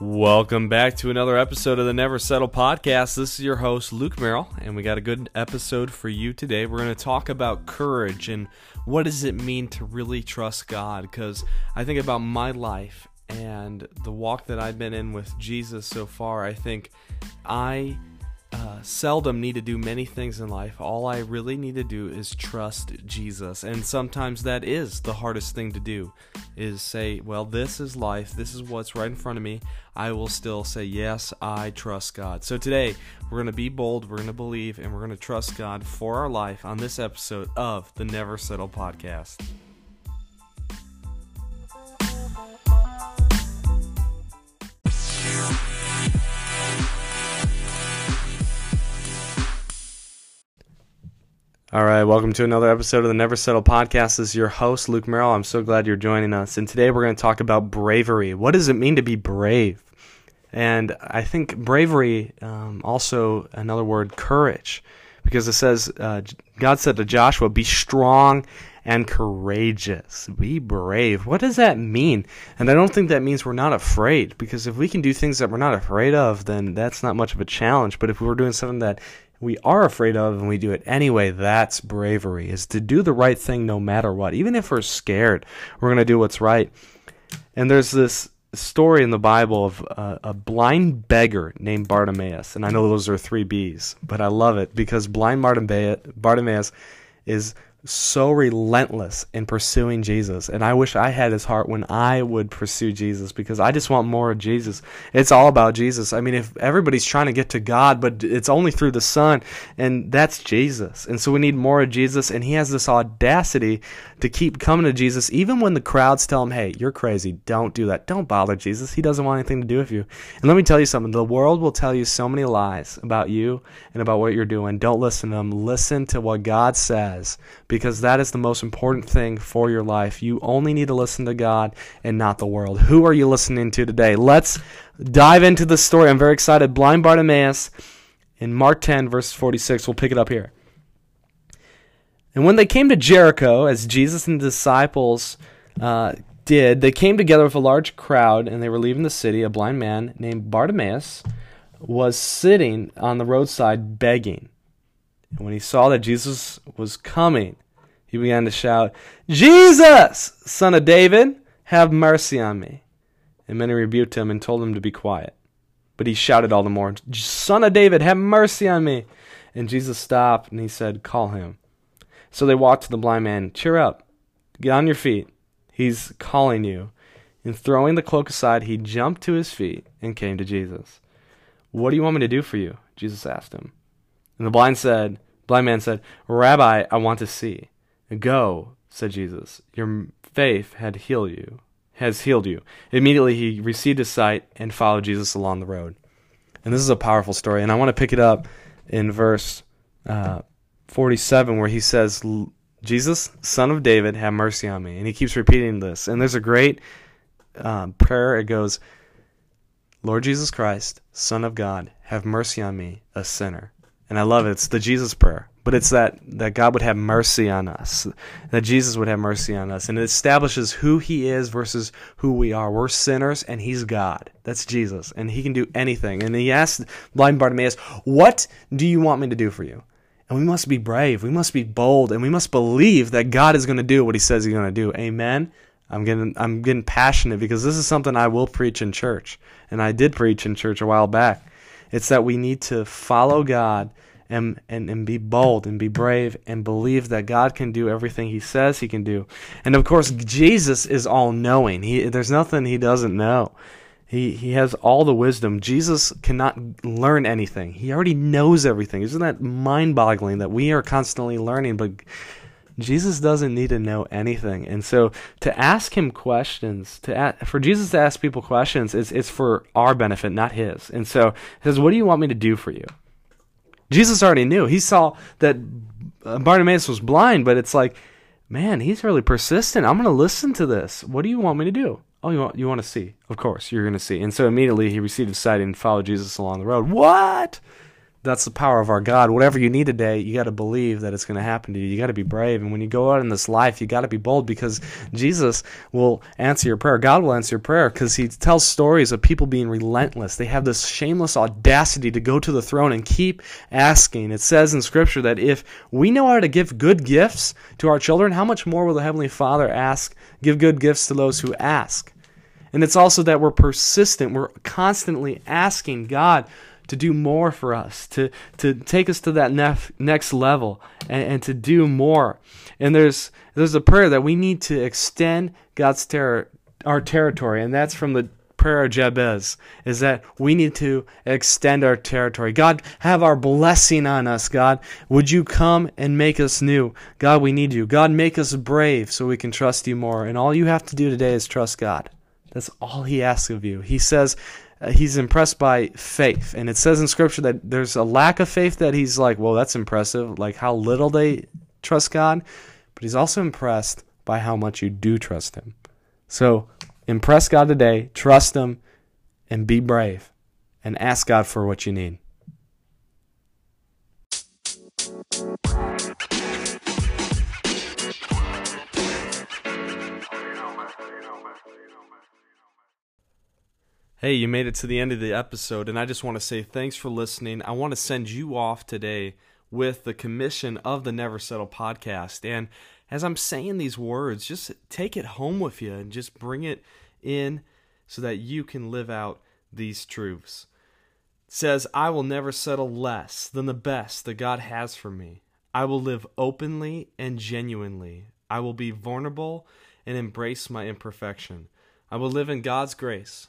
Welcome back to another episode of the Never Settle podcast. This is your host, Luke Merrill, and we got a good episode for you today. We're going to talk about courage and what does it mean to really trust God? Because I think about my life and the walk that I've been in with Jesus so far. I think I uh, seldom need to do many things in life. All I really need to do is trust Jesus. And sometimes that is the hardest thing to do is say, well, this is life. This is what's right in front of me. I will still say, yes, I trust God. So today, we're going to be bold, we're going to believe, and we're going to trust God for our life on this episode of the Never Settle podcast. All right, welcome to another episode of the Never Settle podcast. This is your host, Luke Merrill. I'm so glad you're joining us. And today we're going to talk about bravery. What does it mean to be brave? And I think bravery, um, also another word, courage, because it says, uh, God said to Joshua, be strong and courageous. Be brave. What does that mean? And I don't think that means we're not afraid, because if we can do things that we're not afraid of, then that's not much of a challenge. But if we're doing something that we are afraid of and we do it anyway, that's bravery, is to do the right thing no matter what. Even if we're scared, we're going to do what's right. And there's this story in the Bible of uh, a blind beggar named Bartimaeus. And I know those are three B's, but I love it because blind Bartimaeus is so relentless in pursuing Jesus. And I wish I had his heart when I would pursue Jesus because I just want more of Jesus. It's all about Jesus. I mean, if everybody's trying to get to God, but it's only through the Son, and that's Jesus. And so we need more of Jesus. And he has this audacity to keep coming to Jesus, even when the crowds tell him, hey, you're crazy. Don't do that. Don't bother Jesus. He doesn't want anything to do with you. And let me tell you something the world will tell you so many lies about you and about what you're doing. Don't listen to them. Listen to what God says because that is the most important thing for your life. You only need to listen to God and not the world. Who are you listening to today? Let's dive into the story. I'm very excited. Blind Bartimaeus in Mark 10, verse 46. We'll pick it up here. And when they came to Jericho, as Jesus and the disciples uh, did, they came together with a large crowd and they were leaving the city. A blind man named Bartimaeus was sitting on the roadside begging. And when he saw that Jesus was coming, he began to shout, Jesus, son of David, have mercy on me. And many rebuked him and told him to be quiet. But he shouted all the more, Son of David, have mercy on me. And Jesus stopped and he said, Call him. So they walked to the blind man, Cheer up, get on your feet. He's calling you. And throwing the cloak aside, he jumped to his feet and came to Jesus. What do you want me to do for you? Jesus asked him. And the blind said, blind man said, Rabbi, I want to see. Go, said Jesus. Your faith had healed you, has healed you. Immediately he received his sight and followed Jesus along the road. And this is a powerful story, and I want to pick it up in verse uh, 47 where he says, Jesus, son of David, have mercy on me. And he keeps repeating this. And there's a great um, prayer. It goes, Lord Jesus Christ, Son of God, have mercy on me, a sinner. And I love it. It's the Jesus prayer but it's that that God would have mercy on us, that Jesus would have mercy on us, and it establishes who He is versus who we are. We're sinners, and He's God. That's Jesus, and He can do anything. And He asked blind Bartimaeus, "What do you want me to do for you?" And we must be brave, we must be bold, and we must believe that God is going to do what He says He's going to do. Amen. I'm getting I'm getting passionate because this is something I will preach in church, and I did preach in church a while back. It's that we need to follow God and, and, and be bold and be brave and believe that God can do everything He says He can do. And of course, Jesus is all knowing. He, there's nothing He doesn't know. He, he has all the wisdom. Jesus cannot learn anything. He already knows everything. Isn't that mind boggling that we are constantly learning? But Jesus doesn't need to know anything. And so to ask him questions, to ask, for Jesus to ask people questions, is it's for our benefit, not his. And so he says, What do you want me to do for you? Jesus already knew. He saw that uh, Bartimaeus was blind, but it's like, man, he's really persistent. I'm going to listen to this. What do you want me to do? Oh, you want you want to see? Of course, you're going to see. And so immediately he received sight and followed Jesus along the road. What? That's the power of our God. Whatever you need today, you got to believe that it's going to happen to you. You got to be brave. And when you go out in this life, you got to be bold because Jesus will answer your prayer. God will answer your prayer because he tells stories of people being relentless. They have this shameless audacity to go to the throne and keep asking. It says in Scripture that if we know how to give good gifts to our children, how much more will the Heavenly Father ask, give good gifts to those who ask? And it's also that we're persistent. We're constantly asking God to do more for us, to, to take us to that nef- next level and, and to do more. And there's, there's a prayer that we need to extend God's ter- our territory, and that's from the prayer of Jabez, is that we need to extend our territory. God, have our blessing on us, God. Would you come and make us new? God, we need you. God, make us brave so we can trust you more. And all you have to do today is trust God. That's all he asks of you. He says, uh, he's impressed by faith. And it says in Scripture that there's a lack of faith that he's like, well, that's impressive, like how little they trust God. But he's also impressed by how much you do trust him. So impress God today, trust him, and be brave. And ask God for what you need. Hey, you made it to the end of the episode, and I just want to say thanks for listening. I want to send you off today with the commission of the Never Settle podcast. And as I'm saying these words, just take it home with you and just bring it in so that you can live out these truths. It says, I will never settle less than the best that God has for me. I will live openly and genuinely. I will be vulnerable and embrace my imperfection. I will live in God's grace